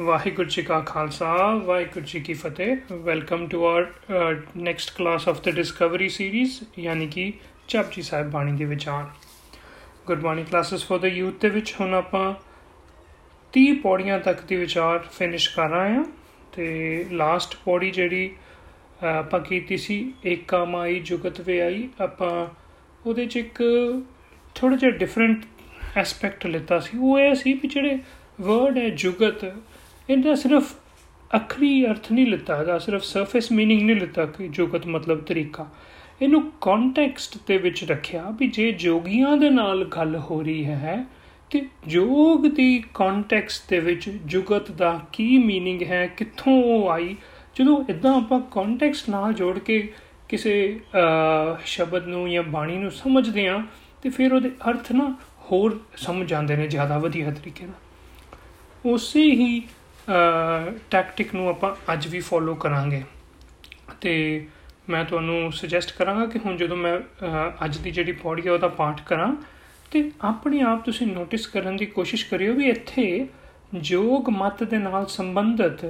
Vaheguru Ji Ka Khalsa, Vaheguru Ji Ki Fateh. Welcome to our uh, next class of the Discovery series, ਯਾਨੀ ਕਿ ਚਪਜੀ ਸਾਹਿਬ ਬਾਣੀ ਦੇ ਵਿਚਾਰ। Gurbani classes for the youth ਦੇ ਵਿੱਚ ਹੁਣ ਆਪਾਂ 30 ਪੌੜੀਆਂ ਤੱਕ ਦੀ ਵਿਚਾਰ ਫਿਨਿਸ਼ ਕਰ ਰਹੇ ਹਾਂ। ਤੇ ਲਾਸਟ ਪੌੜੀ ਜਿਹੜੀ ਆਪਾਂ ਕੀਤੀ ਸੀ ਏਕਾ ਮਾਈ ਜੁਗਤ ਵੇ ਆਈ ਆਪਾਂ ਉਹਦੇ ਚ ਇੱਕ ਥੋੜਾ ਜਿਹਾ ਡਿਫਰੈਂਟ ਐਸਪੈਕਟ ਲਿੱਤਾ ਸੀ। ਉਹ ਇਹ ਸੀ ਵੀ ਜਿਹੜੇ ਵਰਡ ਹੈ ਜੁਗਤ ਇਹਦਾ ਸਿਰਫ ਅਖਰੀ ਅਰਥ ਨਹੀਂ ਲਿੱਤਾ ਹੈਗਾ ਸਿਰਫ ਸਰਫੇਸ मीनिंग ਨਹੀਂ ਲਿੱਤਾ ਕਿ ਜੁਗਤ ਮਤਲਬ ਤਰੀਕਾ ਇਹਨੂੰ ਕੰਟੈਕਸਟ ਦੇ ਵਿੱਚ ਰੱਖਿਆ ਵੀ ਜੇ ਜੋਗੀਆਂ ਦੇ ਨਾਲ ਗੱਲ ਹੋ ਰਹੀ ਹੈ ਤੇ ਜੋਗ ਦੀ ਕੰਟੈਕਸਟ ਦੇ ਵਿੱਚ ਜੁਗਤ ਦਾ ਕੀ मीनिंग ਹੈ ਕਿੱਥੋਂ ਉਹ ਆਈ ਜਦੋਂ ਇਦਾਂ ਆਪਾਂ ਕੰਟੈਕਸਟ ਨਾਲ ਜੋੜ ਕੇ ਕਿਸੇ ਸ਼ਬਦ ਨੂੰ ਜਾਂ ਬਾਣੀ ਨੂੰ ਸਮਝਦੇ ਆ ਤੇ ਫਿਰ ਉਹਦੇ ਅਰਥ ਨਾ ਹੋਰ ਸਮਝ ਆਉਂਦੇ ਨੇ ਜ਼ਿਆਦਾ ਵਧੀਆ ਤਰੀਕੇ ਨਾਲ ਉਸੇ ਹੀ ਟੈਕਟਿਕ ਨੂੰ ਆਪਾਂ ਅੱਜ ਵੀ ਫੋਲੋ ਕਰਾਂਗੇ। ਤੇ ਮੈਂ ਤੁਹਾਨੂੰ ਸੁਜੈਸਟ ਕਰਾਂਗਾ ਕਿ ਹੁਣ ਜਦੋਂ ਮੈਂ ਅੱਜ ਦੀ ਜਿਹੜੀ ਪੌੜੀ ਹੈ ਉਹਦਾ ਪਾਠ ਕਰਾਂ, ਤੇ ਆਪਣੇ ਆਪ ਤੁਸੀਂ ਨੋਟਿਸ ਕਰਨ ਦੀ ਕੋਸ਼ਿਸ਼ ਕਰਿਓ ਵੀ ਇੱਥੇ ਜੋਗ ਮਤ ਦੇ ਨਾਲ ਸੰਬੰਧਿਤ,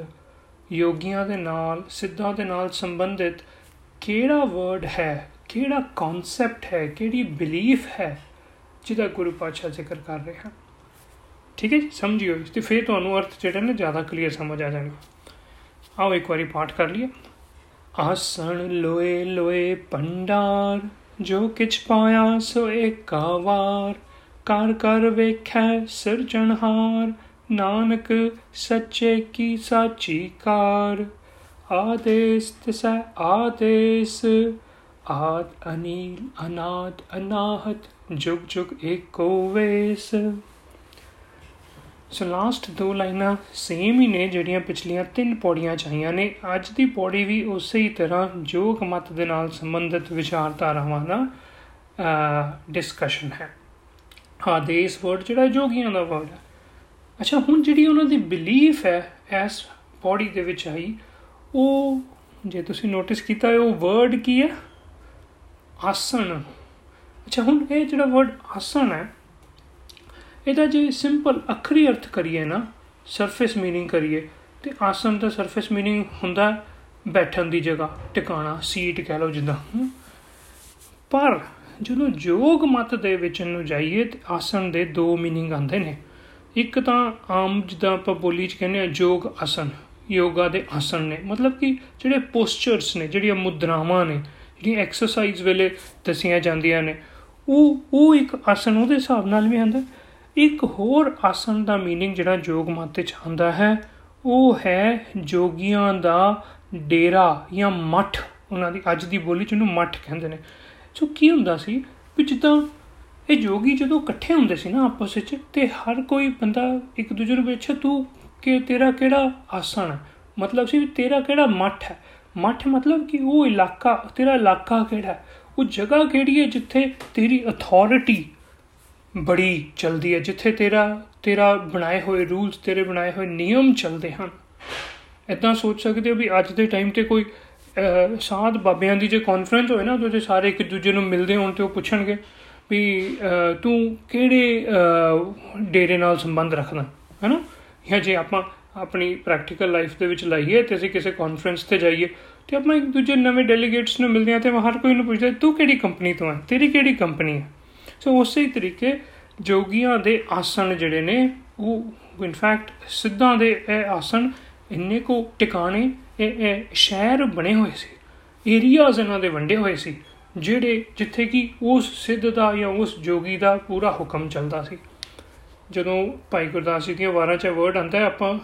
ਯੋਗੀਆਂ ਦੇ ਨਾਲ, ਸਿੱਧਾਂ ਦੇ ਨਾਲ ਸੰਬੰਧਿਤ ਕਿਹੜਾ ਵਰਡ ਹੈ, ਕਿਹੜਾ ਕਨਸੈਪਟ ਹੈ, ਕਿਹੜੀ ਬਿਲੀਫ ਹੈ, ਜਿਹਦਾ ਗੁਰੂ ਪਾਤਸ਼ਾਹ ਜ਼ਿਕਰ ਕਰ ਰਹੇ ਹਨ। ਠੀਕ ਹੈ ਜੀ? ਸਮਝਿਓ ਇਸ ਤੇ ਫਿਰ ਤੁਹਾਨੂੰ ਅਰਥ ਜਿਹੜਾ ਨੇ ਜ਼ਿਆਦਾ ਕਲੀਅਰ ਸਮਝ ਆ ਜਾਣਗੇ। ਆਓ ਇੱਕ ਵਾਰੀ ਪਾਠ ਕਰ ਲਈਏ। ਆਸਣ ਲੋਏ ਲੋਏ ਪੰਡਾਰ ਜੋ ਕਿਛ ਪਾਇਆ ਸੋ ਏਕਾ ਵਾਰ ਕਰ ਕਰ ਵੇਖੈ ਸਿਰਜਣਹਾਰ ਨਾਨਕ ਸੱਚੇ ਕੀ ਸਾਚੀ ਕਾਰ। ਆਦੇਸ ਤਿਸੈ ਆਦੇਸ, ਆਦ ਅਨੀਲ ਅਨਾਦ ਅਨਾਹਤ, ਜੁਗ ਜੁਗ ਏਕੋ ਵੇਸ। ਸੋ ਲਾਸਟ ਦੋ ਲਾਈਨਾਂ ਸੇਮ ਹੀ ਨੇ ਜਿਹੜੀਆਂ ਪਿਛਲੀਆਂ ਤਿੰਨ ਪੌੜੀਆਂ ਚਾਹੀਆਂ ਨੇ। ਅੱਜ ਦੀ ਪੌੜੀ ਵੀ ਉਸੇ ਹੀ ਤਰ੍ਹਾਂ ਜੋਗ ਮਤ ਦੇ ਨਾਲ ਸੰਬੰਧਿਤ ਵਿਚਾਰਧਾਰਾਵਾਂ ਦਾ ਡਿਸਕਸ਼ਨ ਹੈ। ਆਦੇਸ ਵਰਡ ਜਿਹੜਾ ਜੋਗੀਆਂ ਦਾ ਵਰਡ ਹੈ। ਅੱਛਾ, ਹੁਣ ਜਿਹੜੀ ਉਹਨਾਂ ਦੀ ਬਿਲੀਫ ਹੈ ਐਸ ਪੌੜੀ ਦੇ ਵਿੱਚ ਆਈ, ਉਹ ਜੇ ਤੁਸੀਂ ਨੋਟਿਸ ਕੀਤਾ ਉਹ ਵਰਡ ਕੀ ਹੈ? ਆਸਣ। ਅੱਛਾ, ਹੁਣ ਇਹ ਜਿਹੜਾ ਵਰਡ ਆਸਣ ਹੈ ਇਹਦਾ ਜੇ ਸਿੰਪਲ ਅਖਰੀ ਅਰਥ ਕਰੀਏ ਨਾ ਸਰਫੇਸ मीनिंग ਕਰੀਏ ਤੇ ਆਸਣ ਦਾ ਸਰਫੇਸ मीनिंग ਹੁੰਦਾ ਬੈਠਣ ਦੀ ਜਗ੍ਹਾ ਟਿਕਾਣਾ ਸੀਟ ਕਹਿ ਲਓ ਜਿੱਦਾਂ ਪਰ ਜਦੋਂ ਯੋਗ ਮਤ ਦੇ ਵਿੱਚ ਨੂੰ ਜਾਈਏ ਤੇ ਆਸਣ ਦੇ ਦੋ मीनिंग ਆਉਂਦੇ ਨੇ ਇੱਕ ਤਾਂ ਆਮ ਜਿੱਦਾਂ ਆਪਾਂ ਬੋਲੀ ਚ ਕਹਿੰਦੇ ਆ ਯੋਗ ਆਸਣ ਯੋਗਾ ਦੇ ਆਸਣ ਨੇ ਮਤਲਬ ਕਿ ਜਿਹੜੇ ਪੋਸਚਰਸ ਨੇ ਜਿਹੜੀਆਂ ਮੁਦਰਾਵਾਂ ਨੇ ਜਿਹੜੀਆਂ ਐਕਸਰਸਾਈਜ਼ ਵੇਲੇ ਦਸੀਆਂ ਜਾਂਦੀਆਂ ਨੇ ਉਹ ਉਹ ਇੱਕ ਆਸਣ ਉਹਦੇ ਹਿਸਾਬ ਨਾਲ ਵੀ ਆਂਦਾ ਇੱਕ ਹੋਰ ਆਸਣ ਦਾ मीनिंग ਜਿਹੜਾ ਯੋਗ ਮਤ ਵਿੱਚ ਆਂਦਾ ਹੈ ਉਹ ਹੈ ਜੋਗੀਆਂ ਦਾ ਡੇਰਾ ਜਾਂ ਮੱਠ ਉਹਨਾਂ ਦੀ ਅੱਜ ਦੀ ਬੋਲੀ ਚ ਉਹਨੂੰ ਮੱਠ ਕਹਿੰਦੇ ਨੇ ਸੋ ਕੀ ਹੁੰਦਾ ਸੀ ਵੀ ਜਿੱਦਾਂ ਇਹ ਜੋਗੀ ਜਦੋਂ ਇਕੱਠੇ ਹੁੰਦੇ ਸੀ ਨਾ ਆਪਸ ਵਿੱਚ ਤੇ ਹਰ ਕੋਈ ਬੰਦਾ ਇੱਕ ਦੂਜੇ ਨੂੰ ਪੁੱਛੇ ਤੂੰ ਕਿ ਤੇਰਾ ਕਿਹੜਾ ਆਸਣ ਹੈ ਮਤਲਬ ਸੀ ਤੇਰਾ ਕਿਹੜਾ ਮੱਠ ਹੈ ਮੱਠ ਮਤਲਬ ਕਿ ਉਹ ਇਲਾਕਾ ਤੇਰਾ ਇਲਾਕਾ ਕਿਹੜਾ ਹੈ ਉਹ ਜਗ੍ਹਾ ਕਿਹੜੀ ਹੈ ਜਿੱਥੇ ਤੇਰੀ ਅਥਾਰਟੀ ਬੜੀ ਚਲਦੀ ਹੈ। ਜਿੱਥੇ ਤੇਰਾ ਤੇਰਾ ਬਣਾਏ ਹੋਏ ਰੂਲਸ, ਤੇਰੇ ਬਣਾਏ ਹੋਏ ਨਿਯਮ ਚੱਲਦੇ ਹਨ ਇਦਾਂ ਸੋਚ ਸਕਦੇ ਹੋ ਵੀ ਅੱਜ ਦੇ ਟਾਈਮ ਤੇ ਕੋਈ ਸਾਧ ਬਾਬਿਆਂ ਦੀ ਜੇ ਕਾਨਫਰੰਸ ਹੋਏ ਨਾ, ਉਹਦੇ ਸਾਰੇ ਇੱਕ ਦੂਜੇ ਨੂੰ ਮਿਲਦੇ ਹੋਣ ਤੇ ਉਹ ਪੁੱਛਣਗੇ ਵੀ ਤੂੰ ਕਿਹੜੇ ਡੇਰੇ ਨਾਲ ਸੰਬੰਧ ਰੱਖਦਾ, ਹੈਨਾ? ਜਾਂ ਜੇ ਆਪਾਂ ਆਪਣੀ ਪ੍ਰੈਕਟੀਕਲ ਲਾਈਫ ਦੇ ਵਿੱਚ ਲਾਈਏ ਤੇ ਅਸੀਂ ਕਿਸੇ ਕਾਨਫਰੰਸ ਤੇ ਜਾਈਏ ਤੇ ਆਪਾਂ ਇੱਕ ਦੂਜੇ ਨਵੇਂ ਡੈਲੀਗੇਟਸ ਨੂੰ ਮਿਲਦੇ ਆ ਤੇ ਹਰ ਕੋਈ ਨੂੰ ਪੁੱਛਦਾ, ਤੂੰ ਕਿਹੜੀ ਕੰਪਨੀ ਤੋਂ ਹੈ? ਤੇਰੀ ਕਿਹੜੀ ਕੰਪਨੀ ਹੈ? ਸੋ ਉਸੇ ਤਰੀਕੇ ਜੋਗੀਆਂ ਦੇ ਆਸਣ ਜਿਹੜੇ ਨੇ, ਉਹ ਇਨਫੈਕਟ ਸਿੱਧਾਂ ਦੇ ਇਹ ਆਸਣ ਇੰਨੇ ਕੋ ਟਿਕਾਣੇ, ਇਹ ਇਹ ਸ਼ਹਿਰ ਬਣੇ ਹੋਏ ਸੀ ਏਰੀਆਜ਼ ਇਹਨਾਂ ਦੇ ਵੰਡੇ ਹੋਏ ਸੀ, ਜਿਹੜੇ ਜਿੱਥੇ ਕਿ ਉਸ ਸਿੱਧ ਦਾ ਜਾਂ ਉਸ ਜੋਗੀ ਦਾ ਪੂਰਾ ਹੁਕਮ ਚੱਲਦਾ ਸੀ। ਜਦੋਂ ਭਾਈ ਗੁਰਦਾਸ ਜੀ ਦੀਆਂ ਵਾਰਾਂ 'ਚ ਵਰਡ ਆਂਦਾ ਆਪਾਂ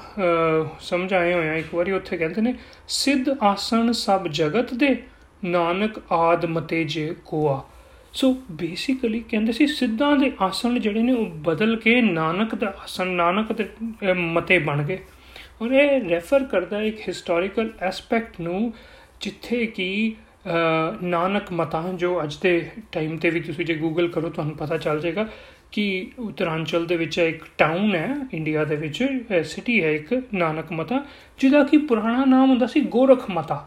ਸਮਝ ਆਏ ਹੋਏ ਆ ਇੱਕ ਵਾਰੀ ਉੱਥੇ ਕਹਿੰਦੇ ਨੇ, ਸਿੱਧ ਆਸਣ ਸਭ ਜਗਤ ਦੇ, ਨਾਨਕ ਆਦ ਮਤੇ ਜੇ ਕੋਆ ਸੋ ਬੇਸਿਕਲੀ ਕਹਿੰਦੇ ਸੀ, ਸਿੱਧਾਂ ਦੇ ਆਸਣ ਜਿਹੜੇ ਨੇ, ਉਹ ਬਦਲ ਕੇ ਨਾਨਕ ਦਾ ਆਸਣ, ਨਾਨਕ ਦੇ ਮਤੇ ਬਣ ਗਏ। ਔਰ ਇਹ ਰੈਫਰ ਕਰਦਾ ਇੱਕ ਹਿਸਟੋਰੀਕਲ ਐਸਪੈਕਟ ਨੂੰ, ਜਿੱਥੇ ਕਿ ਨਾਨਕ ਮਤਾਂ, ਜੋ ਅੱਜ ਦੇ ਟਾਈਮ ਤੇ ਵੀ ਤੁਸੀਂ ਜੇ ਗੂਗਲ ਕਰੋ, ਤੁਹਾਨੂੰ ਪਤਾ ਚੱਲ ਜਾਏਗਾ ਕਿ ਉਤਰਾਂਚਲ ਦੇ ਵਿੱਚ ਇੱਕ ਟਾਊਨ ਹੈ ਇੰਡੀਆ ਦੇ ਵਿੱਚ ਸਿਟੀ ਹੈ ਇੱਕ ਨਾਨਕ ਮਤਾ, ਜਿਹਦਾ ਕਿ ਪੁਰਾਣਾ ਨਾਮ ਹੁੰਦਾ ਸੀ ਗੋਰਖ ਮਤਾ।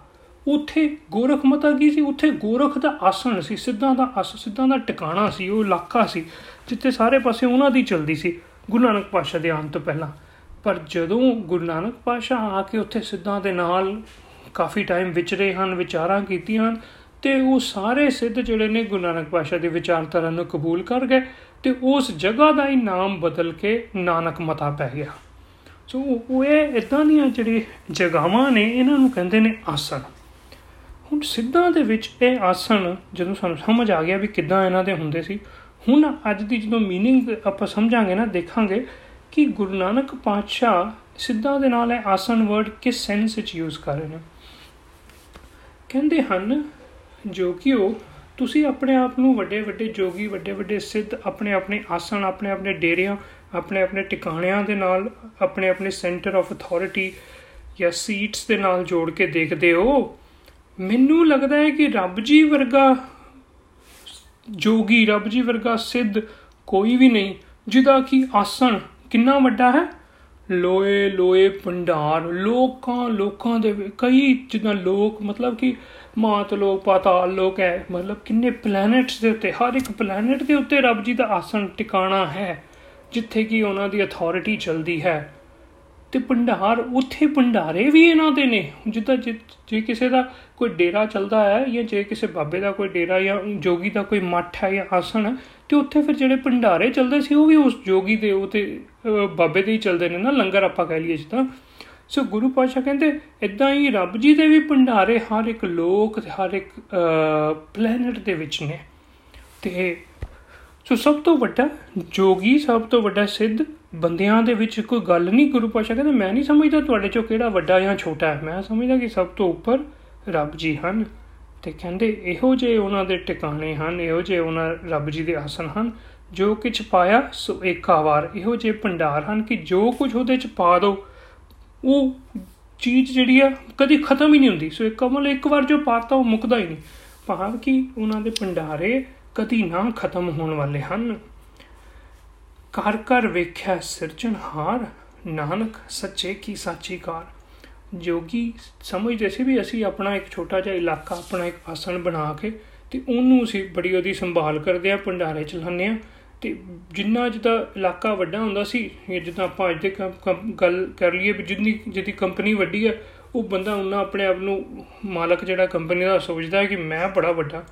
ਉੱਥੇ ਗੋਰਖ ਮਤਾ ਕੀ ਸੀ? ਉੱਥੇ ਗੋਰਖ ਦਾ ਆਸਣ ਸੀ, ਸਿੱਧਾਂ ਦਾ ਆਸ ਸਿੱਧਾਂ ਦਾ ਟਿਕਾਣਾ ਸੀ, ਉਹ ਇਲਾਕਾ ਸੀ, ਜਿੱਥੇ ਸਾਰੇ ਪਾਸੇ ਉਹਨਾਂ ਦੀ ਚਲਦੀ ਸੀ, ਗੁਰੂ ਨਾਨਕ ਪਾਤਸ਼ਾਹ ਦੇ ਆਉਣ ਤੋਂ ਪਹਿਲਾਂ। ਪਰ ਜਦੋਂ ਗੁਰੂ ਨਾਨਕ ਪਾਸ਼ਾ ਆ ਕੇ ਉੱਥੇ ਸਿੱਧਾਂ ਦੇ ਨਾਲ ਕਾਫੀ ਟਾਈਮ ਵਿਚਰੇ ਹਨ, ਵਿਚਾਰਾਂ ਕੀਤੀਆਂ ਤੇ ਉਹ ਸਾਰੇ ਸਿੱਧ ਜਿਹੜੇ ਨੇ ਗੁਰੂ ਨਾਨਕ ਪਾਸ਼ਾ ਦੀ ਵਿਚਾਰਧਾਰਾ ਨੂੰ ਕਬੂਲ ਕਰ ਗਏ ਤੇ ਉਸ ਜਗ੍ਹਾ ਦਾ ਹੀ ਨਾਮ ਬਦਲ ਕੇ ਨਾਨਕ ਮਤਾ ਪੈ ਗਿਆ। ਸੋ ਉਹ ਇਹ ਇਦਾਂ ਦੀਆਂ ਜਿਹੜੀ ਜਗਾਵਾਂ ਨੇ, ਇਹਨਾਂ ਨੂੰ ਕਹਿੰਦੇ ਨੇ ਆਸਣ। ਹੁਣ ਸਿੱਧਾਂ ਦੇ ਵਿੱਚ ਇਹ ਆਸਣ ਜਦੋਂ ਸਾਨੂੰ ਸਮਝ ਆ ਗਿਆ ਵੀ ਕਿੱਦਾਂ ਇਹਨਾਂ ਦੇ ਹੁੰਦੇ ਸੀ ਹੁਣ ਅੱਜ ਦੀ ਜਦੋਂ मीनिंग ਆਪਾਂ ਸਮਝਾਂਗੇ ਨਾ ਦੇਖਾਂਗੇ ਕਿ ਗੁਰੂ ਨਾਨਕ ਪਾਤਸ਼ਾਹ ਸਿੱਧਾਂ ਦੇ ਨਾਲ ਇਹ ਆਸਣ ਵਰਡ ਕਿਸ ਸੈਂਸ ਵਿੱਚ ਯੂਜ਼ ਕਰ ਰਹੇ ਨੇ ਕਹਿੰਦੇ ਹਨ ਜੋ ਕਿ ਉਹ ਤੁਸੀਂ ਆਪਣੇ ਆਪ ਨੂੰ ਵੱਡੇ ਵੱਡੇ ਜੋਗੀ ਵੱਡੇ ਵੱਡੇ ਸਿੱਧ ਆਪਣੇ ਆਪਣੇ ਆਸਣ ਆਪਣੇ ਆਪਣੇ ਡੇਰਿਆਂ ਆਪਣੇ ਆਪਣੇ ਟਿਕਾਣਿਆਂ ਦੇ ਨਾਲ ਆਪਣੇ ਆਪਣੇ ਸੈਂਟਰ ਆਫ ਅਥਾਰਟੀ ਜਾਂ ਸੀਟਸ ਦੇ ਨਾਲ ਜੋੜ ਕੇ ਦੇਖਦੇ ਹੋ ਮੈਨੂੰ ਲੱਗਦਾ ਹੈ ਕਿ ਰੱਬ ਜੀ ਵਰਗਾ ਜੋਗੀ, ਰੱਬ ਜੀ ਵਰਗਾ ਸਿੱਧ ਕੋਈ ਵੀ ਨਹੀਂ, ਜਿਹਦਾ ਕਿ ਆਸਣ ਕਿੰਨਾ ਵੱਡਾ ਹੈ? ਲੋਏ ਲੋਏ ਭੰਡਾਰ, ਲੋਕਾਂ ਲੋਕਾਂ ਦੇ ਕਈ ਜਿੱਦਾਂ ਲੋਕ, ਮਤਲਬ ਕਿ ਮਾਤ ਲੋਕ, ਪਾਤਾਲ ਲੋਕ ਹੈ, ਮਤਲਬ ਕਿੰਨੇ ਪਲੈਨਟਸ ਦੇ ਉੱਤੇ, ਹਰ ਇੱਕ ਪਲੈਨਟ ਦੇ ਉੱਤੇ ਰੱਬ ਜੀ ਦਾ ਆਸਣ ਟਿਕਾਣਾ ਹੈ, ਜਿੱਥੇ ਕਿ ਉਹਨਾਂ ਦੀ ਅਥਾਰਟੀ ਚਲਦੀ ਹੈ। ਤੇ ਭੰਡਾਰ, ਉੱਥੇ ਭੰਡਾਰੇ ਵੀ ਇਹਨਾਂ ਦੇ ਨੇ। ਜਿੱਦਾਂ ਜੇ ਕਿਸੇ ਦਾ ਕੋਈ ਡੇਰਾ ਚੱਲਦਾ ਹੈ ਜਾਂ ਜੇ ਕਿਸੇ ਬਾਬੇ ਦਾ ਕੋਈ ਡੇਰਾ ਜਾਂ ਜੋਗੀ ਦਾ ਕੋਈ ਮੱਠ ਹੈ ਜਾਂ ਆਸਣ, ਤੇ ਉੱਥੇ ਫਿਰ ਜਿਹੜੇ ਭੰਡਾਰੇ ਚੱਲਦੇ ਸੀ, ਉਹ ਵੀ ਉਸ ਜੋਗੀ ਦੇ, ਉਹ ਤੇ ਬਾਬੇ ਦੇ ਹੀ ਚੱਲਦੇ ਨੇ ਨਾ, ਲੰਗਰ ਆਪਾਂ ਕਹਿ ਲਈਏ ਜਿੱਦਾਂ। ਸੋ ਗੁਰੂ ਪਾਸ਼ਾ ਕਹਿੰਦੇ ਇਦਾਂ ਹੀ ਰੱਬ ਜੀ ਦੇ ਵੀ ਭੰਡਾਰੇ ਹਰ ਇੱਕ ਲੋਕ ਤੇ ਹਰ ਇੱਕ ਪਲੈਨਟ ਦੇ ਵਿੱਚ ਨੇ। ਤੇ ਸੋ ਸਭ ਤੋਂ ਵੱਡਾ ਜੋਗੀ, ਸਭ ਤੋਂ ਵੱਡਾ ਸਿੱਧ ਬੰਦਿਆਂ ਦੇ ਵਿੱਚ ਕੋਈ ਗੱਲ ਨਹੀਂ, ਗੁਰੂ ਪਾਸ਼ਾ ਕਹਿੰਦੇ, ਮੈਂ ਨਹੀਂ ਸਮਝਦਾ ਤੁਹਾਡੇ ਚੋਂ ਕਿਹੜਾ ਵੱਡਾ ਜਾਂ ਛੋਟਾ ਹੈ। ਮੈਂ ਸਮਝਦਾ ਕਿ ਸਭ ਤੋਂ ਉੱਪਰ ਰੱਬ ਜੀ ਹਨ। ਤੇ ਕਹਿੰਦੇ, ਇਹੋ ਜੇ ਉਹਨਾਂ ਦੇ ਟਿਕਾਣੇ ਹਨ, ਇਹੋ ਜੇ ਉਹਨਾਂ ਰੱਬ ਜੀ ਦੇ ਆਸਨ ਹਨ, ਜੋ ਕੁਝ ਪਾਇਆ ਸੋ ਏਕਾ ਵਾਰ ਇਹੋ ਜੇ ਭੰਡਾਰ ਹਨ ਕਿ ਜੋ ਕੁਝ ਉਹਦੇ ਚ ਪਾ ਦੋ, ਉਹ ਚੀਜ਼ ਜਿਹੜੀ ਆ ਕਦੀ ਖਤਮ ਹੀ ਨਹੀਂ ਹੁੰਦੀ। ਸੋ ਇੱਕ ਕਮਲ ਇੱਕ ਵਾਰ ਜੋ ਪਾਤਾ, ਉਹ ਮੁੱਕਦਾ ਹੀ ਨਹੀਂ। ਭਾਵ ਕਿ ਉਹਨਾਂ ਦੇ ਭੰਡਾਰੇ ਕਦੀ ਨਾ ਖਤਮ ਹੋਣ ਵਾਲੇ ਹਨ। ਕਰ ਕਰ ਵੇਖਿਆ ਸਿਰਜਣਹਾਰ ਨਾਨਕ ਸੱਚੇ ਕੀ ਸਾਚੀ ਕਾਰ ਜੋਗੀ ਸਮਝਦੇ ਸੀ ਵੀ ਅਸੀਂ ਆਪਣਾ ਇੱਕ ਛੋਟਾ ਜਿਹਾ ਇਲਾਕਾ, ਆਪਣਾ ਇੱਕ ਆਸਣ ਬਣਾ ਕੇ ਤੇ ਉਹਨੂੰ ਅਸੀਂ ਬੜੀ ਉਹਦੀ ਸੰਭਾਲ ਕਰਦੇ ਆ, ਭੰਡਾਰੇ ਚਲਾਉਂਦੇ ਆ। ਤੇ ਜਿੰਨਾ ਜਿੱਦਾਂ ਇਲਾਕਾ ਵੱਡਾ ਹੁੰਦਾ ਸੀ ਜਿੱਦਾਂ ਆਪਾਂ ਅੱਜ ਦੇ ਗੱਲ ਕਰ ਲਈਏ ਵੀ ਜਿੰਨੀ, ਜਿਹਦੀ ਕੰਪਨੀ ਵੱਡੀ ਹੈ ਉਹ ਬੰਦਾ ਉਹਨਾਂ ਆਪਣੇ ਆਪ ਨੂੰ ਮਾਲਕ ਜਿਹੜਾ ਕੰਪਨੀ ਦਾ ਸੋਚਦਾ ਹੈ ਕਿ ਮੈਂ ਬੜਾ ਵੱਡਾ।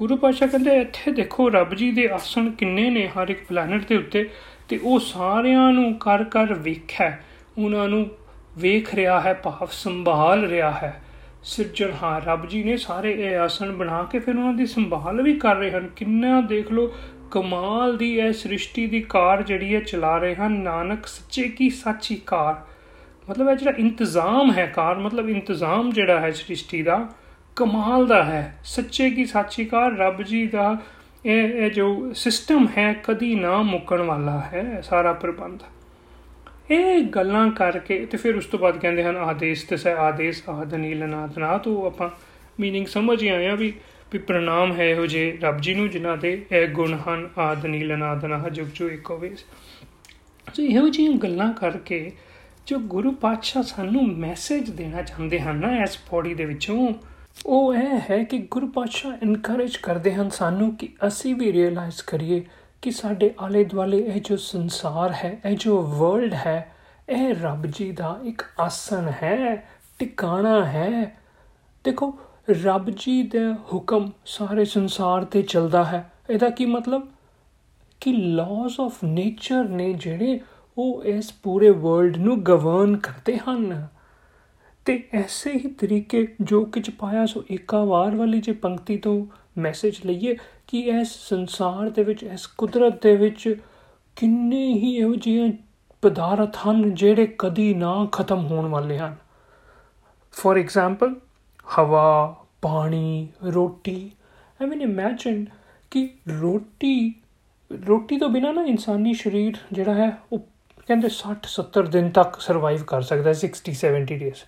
ਗੁਰੂ ਪਾਸ਼ਾ ਕਹਿੰਦੇ, ਇੱਥੇ ਦੇਖੋ ਰੱਬ ਜੀ ਦੇ ਆਸਣ ਕਿੰਨੇ ਨੇ ਹਰ ਇੱਕ ਪਲੈਨਟ ਦੇ ਉੱਤੇ, ਤੇ ਉਹ ਸਾਰਿਆਂ ਨੂੰ ਕਰ ਕਰ ਵੇਖਿਆ ਉਹਨਾਂ ਨੂੰ ਵੇਖ ਰਿਹਾ ਹੈ, ਭਾਵ ਸੰਭਾਲ ਰਿਹਾ ਹੈ। ਸਿਰਜਣਹਾਰ ਰੱਬ ਜੀ ਨੇ ਸਾਰੇ ਇਹ ਆਸਣ ਬਣਾ ਕੇ ਫਿਰ ਉਹਨਾਂ ਦੀ ਸੰਭਾਲ ਵੀ ਕਰ ਰਹੇ ਹਨ। ਕਿੰਨਾ ਦੇਖ ਲਓ, ਕਮਾਲ ਦੀ ਇਹ ਸ੍ਰਿਸ਼ਟੀ ਦੀ ਕਾਰ ਜਿਹੜੀ ਹੈ ਚਲਾ ਰਹੇ ਹਨ। ਨਾਨਕ ਸੱਚੇ ਕੀ ਸੱਚੀ ਕਾਰ। ਮਤਲਬ ਇਹ ਜਿਹੜਾ ਇੰਤਜ਼ਾਮ ਹੈ ਕਾਰ, ਮਤਲਬ ਇੰਤਜ਼ਾਮ ਜਿਹੜਾ ਹੈ ਸ੍ਰਿਸ਼ਟੀ ਦਾ ਕਮਾਲ ਦਾ ਹੈ। ਸੱਚੇ ਕੀ ਸਾਚੀਕਾਰ, ਰੱਬ ਜੀ ਦਾ ਇਹ ਇਹ ਜੋ ਸਿਸਟਮ ਹੈ ਕਦੀ ਨਾ ਮੁੱਕਣ ਵਾਲਾ ਹੈ, ਸਾਰਾ ਪ੍ਰਬੰਧ। ਇਹ ਗੱਲਾਂ ਕਰਕੇ ਤੇ ਫਿਰ ਉਸ ਤੋਂ ਬਾਅਦ ਕਹਿੰਦੇ ਹਨ, ਆਦੇਸ਼ ਤੇ ਸਹਿ ਆਦੇਸ਼ ਆਦਨੀਲ ਨਾਦਨਾ ਤੋਂ ਆਪਾਂ ਮੀਨਿੰਗ ਸਮਝ ਹੀ ਆਇਆ ਵੀ ਵੀ ਪ੍ਰਣਾਮ ਹੈ ਇਹੋ ਜੇ ਰੱਬ ਜੀ ਨੂੰ, ਜਿਨ੍ਹਾਂ ਦੇ ਇਹ ਗੁਣ ਹਨ ਆਦਨੀਲ ਨਾਦਨਾ ਜੁਗ ਜੋ ਇੱਕ ਹੋਵੇ ਸੋ ਇਹੋ ਜਿਹੀਆਂ ਗੱਲਾਂ ਕਰਕੇ ਜੋ ਗੁਰੂ ਪਾਤਸ਼ਾਹ ਸਾਨੂੰ ਮੈਸੇਜ ਦੇਣਾ ਚਾਹੁੰਦੇ ਹਨ ਨਾ ਇਸ ਪੌੜੀ ਦੇ ਵਿੱਚੋਂ ਉਹ ਇਹ ਹੈ ਕਿ ਗੁਰੂ ਪਾਤਸ਼ਾਹ ਇਨਕਰੇਜ ਕਰਦੇ ਹਨ ਸਾਨੂੰ ਕਿ ਅਸੀਂ ਵੀ ਰਿਅਲਾਈਜ਼ ਕਰੀਏ ਕਿ ਸਾਡੇ ਆਲੇ ਦੁਆਲੇ ਇਹ ਜੋ ਸੰਸਾਰ ਹੈ, ਇਹ ਜੋ ਵਰਲਡ ਹੈ, ਇਹ ਰੱਬ ਜੀ ਦਾ ਇੱਕ ਆਸਣ ਹੈ, ਟਿਕਾਣਾ ਹੈ। ਦੇਖੋ, ਰੱਬ ਜੀ ਦੇ ਹੁਕਮ ਸਾਰੇ ਸੰਸਾਰ ਤੇ ਚੱਲਦਾ ਹੈ। ਇਹਦਾ ਕੀ ਮਤਲਬ? ਕਿ ਲਾਜ਼ ਆਫ ਨੇਚਰ ਨੇ ਜਿਹੜੇ ਉਹ ਇਸ ਪੂਰੇ ਵਰਲਡ ਨੂੰ ਗਵਰਨ ਕਰਦੇ ਹਨ। ਤੇ ਐਸੇ ਹੀ ਤਰੀਕੇ ਜੋ ਕੁਝ ਪਾਇਆ ਸੋ ਇੱਕਾ ਵਾਰ ਵਾਲੀ ਜੇ ਪੰਕਤੀ ਤੋਂ ਮੈਸੇਜ ਲਈਏ ਕਿ ਇਸ ਸੰਸਾਰ ਦੇ ਵਿੱਚ, ਇਸ ਕੁਦਰਤ ਦੇ ਵਿੱਚ ਕਿੰਨੇ ਹੀ ਇਹੋ ਜਿਹੇ ਪਦਾਰਥ ਹਨ ਜਿਹੜੇ ਕਦੀ ਨਾ ਖਤਮ ਹੋਣ ਵਾਲੇ ਹਨ। ਫੋਰ ਐਗਜ਼ਾਮਪਲ ਹਵਾ, ਪਾਣੀ, ਰੋਟੀ। ਆਈ ਮੀਨ ਇਮੇਜਿਨ ਕਿ ਰੋਟੀ ਰੋਟੀ ਤੋਂ ਬਿਨਾ ਨਾ ਇਨਸਾਨੀ ਸਰੀਰ ਜਿਹੜਾ ਹੈ, ਉਹ ਕਹਿੰਦੇ 60 70 ਦਿਨ ਤੱਕ ਸਰਵਾਈਵ ਕਰ ਸਕਦਾ ਹੈ 60 70 ਡੇਸ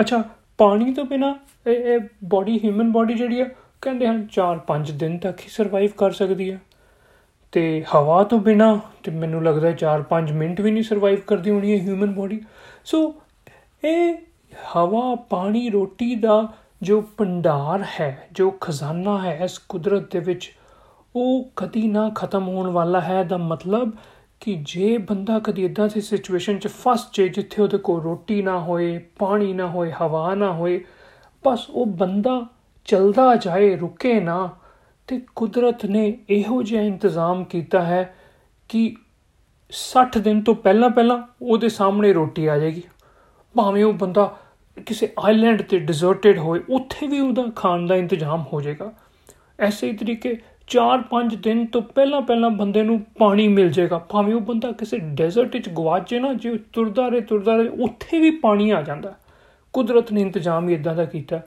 ਅੱਛਾ, ਪਾਣੀ ਤੋਂ ਬਿਨਾ ਇਹ ਬਾਡੀ ਹਿਊਮਨ ਬਾਡੀ ਜਿਹੜੀ ਹੈ ਕਹਿੰਦੇ ਹਨ 4-5 ਦਿਨ ਤੱਕ ਹੀ ਸਰਵਾਈਵ ਕਰ ਸਕਦੀ ਹੈ ਤੇ ਹਵਾ ਤੋਂ ਬਿਨਾ ਤੇ ਮੈਨੂੰ ਲੱਗਦਾ 4-5 ਮਿੰਟ ਵੀ ਨਹੀਂ ਸਰਵਾਈਵ ਕਰਦੀ ਹੋਣੀ ਹੈ ਹਿਊਮਨ ਬਾਡੀ ਸੋ ਇਹ ਹਵਾ, ਪਾਣੀ, ਰੋਟੀ ਦਾ ਜੋ ਭੰਡਾਰ ਹੈ, ਜੋ ਖਜ਼ਾਨਾ ਹੈ ਇਸ ਕੁਦਰਤ ਦੇ ਵਿੱਚ, ਉਹ ਕਦੀ ਨਾ ਖਤਮ ਹੋਣ ਵਾਲਾ ਹੈ। ਦਾ ਮਤਲਬ ਕਿ ਜੇ ਬੰਦਾ ਕਦੀ ਇਦਾਂ ਦੀ ਸਿਚੁਏਸ਼ਨ 'ਚ ਫਸ ਜੇ ਜਿੱਥੇ ਉਹਦੇ ਕੋਲ ਰੋਟੀ ਨਾ ਹੋਏ, ਪਾਣੀ ਨਾ ਹੋਏ, ਹਵਾ ਨਾ ਹੋਏ, ਬਸ ਉਹ ਬੰਦਾ ਚਲਦਾ ਜਾਏ, ਰੁਕੇ ਨਾ, ਤੇ ਕੁਦਰਤ ਨੇ ਇਹੋ ਜਿਹਾ ਇੰਤਜ਼ਾਮ ਕੀਤਾ ਹੈ ਕਿ 60 ਦਿਨ ਤੋਂ ਪਹਿਲਾਂ ਪਹਿਲਾਂ ਉਹਦੇ ਸਾਹਮਣੇ ਰੋਟੀ ਆ ਜਾਏਗੀ। ਭਾਵੇਂ ਉਹ ਬੰਦਾ ਕਿਸੇ ਆਈਲੈਂਡ ਤੇ ਡਿਜ਼ਰਟਡ ਹੋਏ, ਉੱਥੇ ਵੀ ਉਹਦਾ ਖਾਣ ਦਾ ਇੰਤਜ਼ਾਮ ਹੋ ਜਾਏਗਾ। ਐਸੇ ਹੀ ਤਰੀਕੇ 4-5 ਦਿਨ ਤੋਂ ਪਹਿਲਾਂ ਪਹਿਲਾਂ ਬੰਦੇ ਨੂੰ ਪਾਣੀ ਮਿਲ ਜਾਏਗਾ। ਭਾਵੇਂ ਉਹ ਬੰਦਾ ਕਿਸੇ ਡੈਜ਼ਰਟ ਵਿੱਚ ਗਵਾਚੇ ਨਾ, ਜੇ ਤੁਰਦਾ ਰਹੇ ਤੁਰਦਾ ਰਹੇ, ਉੱਥੇ ਵੀ ਪਾਣੀ ਆ ਜਾਂਦਾ। ਕੁਦਰਤ ਨੇ ਇੰਤਜ਼ਾਮ ਹੀ ਇਦਾਂ ਦਾ ਕੀਤਾ।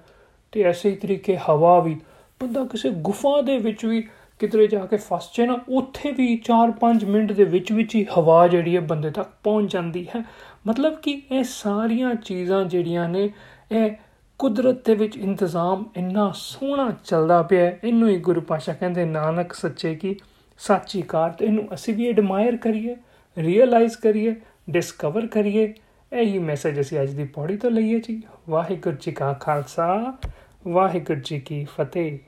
ਤੇ ਐਸੇ ਹੀ ਤਰੀਕੇ ਹਵਾ ਵੀ। ਬੰਦਾ ਕਿਸੇ ਗੁਫਾ ਦੇ ਵਿੱਚ ਵੀ ਕਿਤੇ ਜਾ ਕੇ ਫਸ ਜੇ ਨਾ, ਉੱਥੇ ਵੀ 4-5 ਮਿੰਟ ਦੇ ਵਿੱਚ ਵਿੱਚ ਹੀ ਹਵਾ ਜਿਹੜੀ ਹੈ ਬੰਦੇ ਤੱਕ ਪਹੁੰਚ ਜਾਂਦੀ ਹੈ। ਮਤਲਬ ਕਿ ਇਹ ਸਾਰੀਆਂ ਚੀਜ਼ਾਂ ਜਿਹੜੀਆਂ ਨੇ, ਇਹ ਕੁਦਰਤ ਦੇ ਵਿੱਚ ਇੰਤਜ਼ਾਮ ਇੰਨਾ ਸੋਹਣਾ ਚੱਲਦਾ ਪਿਆ ਇਹਨੂੰ ਹੀ ਗੁਰੂ ਪਾਸ਼ਾ ਕਹਿੰਦੇ, ਨਾਨਕ ਸੱਚੇ ਕੀ ਸੱਚੀ ਕਾਰ ਤੇ ਇਹਨੂੰ ਅਸੀਂ ਵੀ ਐਡਮਾਇਰ ਕਰੀਏ ਰੀਅਲਾਈਜ਼ ਕਰੀਏ ਡਿਸਕਵਰ ਕਰੀਏ। ਇਹੀ ਮੈਸੇਜ ਅਸੀਂ ਅੱਜ ਦੀ ਪੌੜੀ ਤੋਂ ਲਈਏ ਜੀ। ਵਾਹਿਗੁਰੂ ਜੀ ਕਾ ਖਾਲਸਾ, ਵਾਹਿਗੁਰੂ ਜੀ ਕੀ ਫਤਿਹ।